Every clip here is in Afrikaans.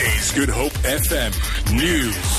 Is Good Hope FM News.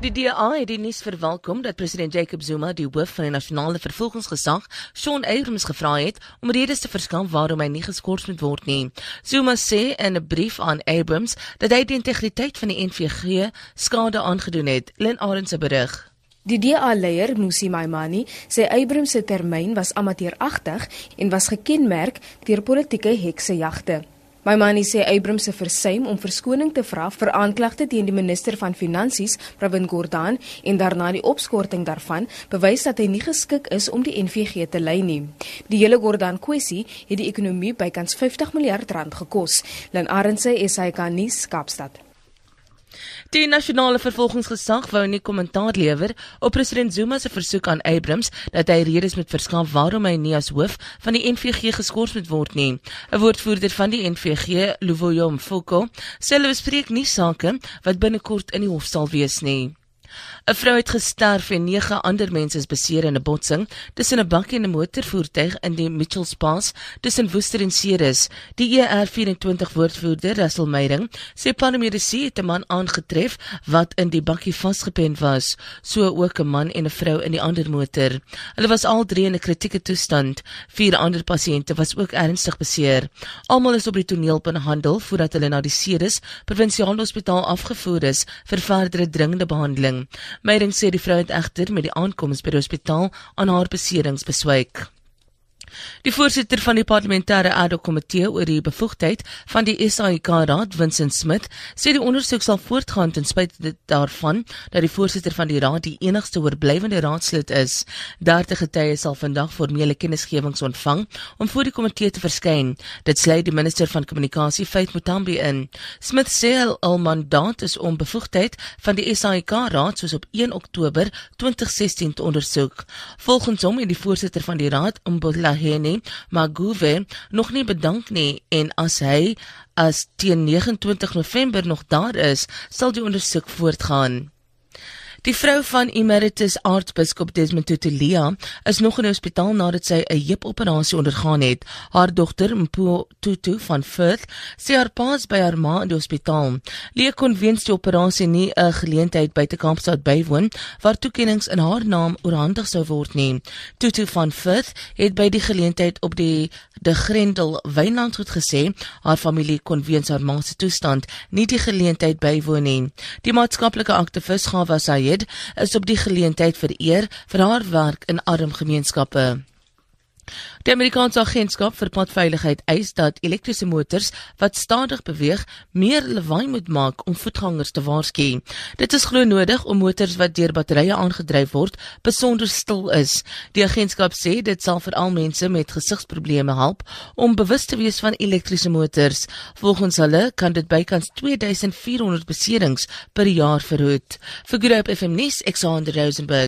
Die DA het die nuus verwelkom dat president Jacob Zuma die hoof van die nasionale vervolgingsgesag, Shaun Abrams, gevra het om redes te verskaf waarom hy nie geskort moet word nie. Zuma sê in 'n brief aan Abrams dat hy die integriteit van die NVG skade aangedoen het. Lynn Arends se berig. Die DA-leier, Musi Maimani, sê Abrams se termyn was amateuragtig en was gekenmerk deur politieke heksejagte. Maimani sê Abrams se versuim om verskoning te vra vir aanklagte teen die minister van Finansies, Pravin Gordhan, en daarna die opskorting daarvan, bewys dat hy nie geskik is om die NVG te lei nie. Die hele Gordhan-kwessie het die ekonomie bykans 50 miljard rand gekos. Lin Arendse, SAK nuus, Kaapstad. Die nasionale vervolgingsgesag wou nie kommentaar lewer op president Zuma se versoek aan Abrams dat hy redes moet verskaf waarom hy nie as hoof van die NVG geskort moet word nie. 'n Woordvoerder van die NVG, Luvoyo Mfoko, sê hulle bespreek nie sake wat binnekort in die hof sal wees nie. 'n Vrou het gesterf en 9 ander mense is beseer in 'n botsing tussen 'n bakkie en 'n motorvoertuig in die Mitchells Pass tussen Woester en Ceres. Die ER24 woordvoerder, Russell Meyering, sê paramedici het 'n man aangetref wat in die bakkie vasgepen was, so ook 'n man en 'n vrou in die ander motor. Hulle was al drie in 'n kritieke toestand. Vier ander pasiënte was ook ernstig beseer. Almal is op die toneel behandel voordat hulle na die Ceres Provinsiale Hospitaal afgevoer is vir verdere dringende behandeling. Meiding sê die vrou het egter met die aankoms by die hospitaal aan haar beserings beswyk. Die voorsitter van die parlementêre ad hoc komitee oor die bevoegdheid van die SAIK raad, Vincent Smith, sê die ondersoek sal voortgaan ten spyte daarvan dat die voorsitter van die raad die enigste oorblywende raadslid is. Daarte getuie sal vandag formele kennisgewings ontvang om voor die komitee te verskyn. Dit sluit die minister van kommunikasie, Faith Mutambi in. Smith sê al mandaat is om bevoegdheid van die SAIK raad soos op 1 Oktober 2016 te ondersoek. Volgens hom het die voorsitter van die raad, Mbola Hene Maguve nog nie bedank nie en as hy as teen 29 November nog daar is, sal die ondersoek voortgaan. Die vrou van Emeritus Aartsbiskop Desmond Tutu Lia is nog in die hospitaal nadat sy 'n heupoperasie ondergaan het. Haar dogter, Mpo Tutu van Firth, sê haar pa is by haar ma in die hospitaal. Lia kon weens die operasie nie 'n geleentheid buite Kaapstad bywoon waar toekenninge in haar naam oorhandig sou word nie. Tutu van Firth het by die geleentheid op die De Grendel Wynland goed gesê haar familie kon weens haar ma se toestand nie die geleentheid bywoon nie. Die maatskaplike aktivis Gawa Sayed Fred is op die geleentheid vereer vir haar werk in arm gemeenskappe. Die Amerikaanse Agentskap vir Padveiligheid eis dat elektriese motors wat stadig beweeg, meer lawaai moet maak om voetgangers te waarsku. Dit is glo nodig om motors wat deur batterye aangedryf word, besonder stil is. Die agentskap sê dit sal veral mense met gesigsprobleme help om bewus te wees van elektriese motors. Volgens hulle kan dit bykans 2400 beserings per jaar verhoed. Vir Groep FM nuus, Alexander Rosenberg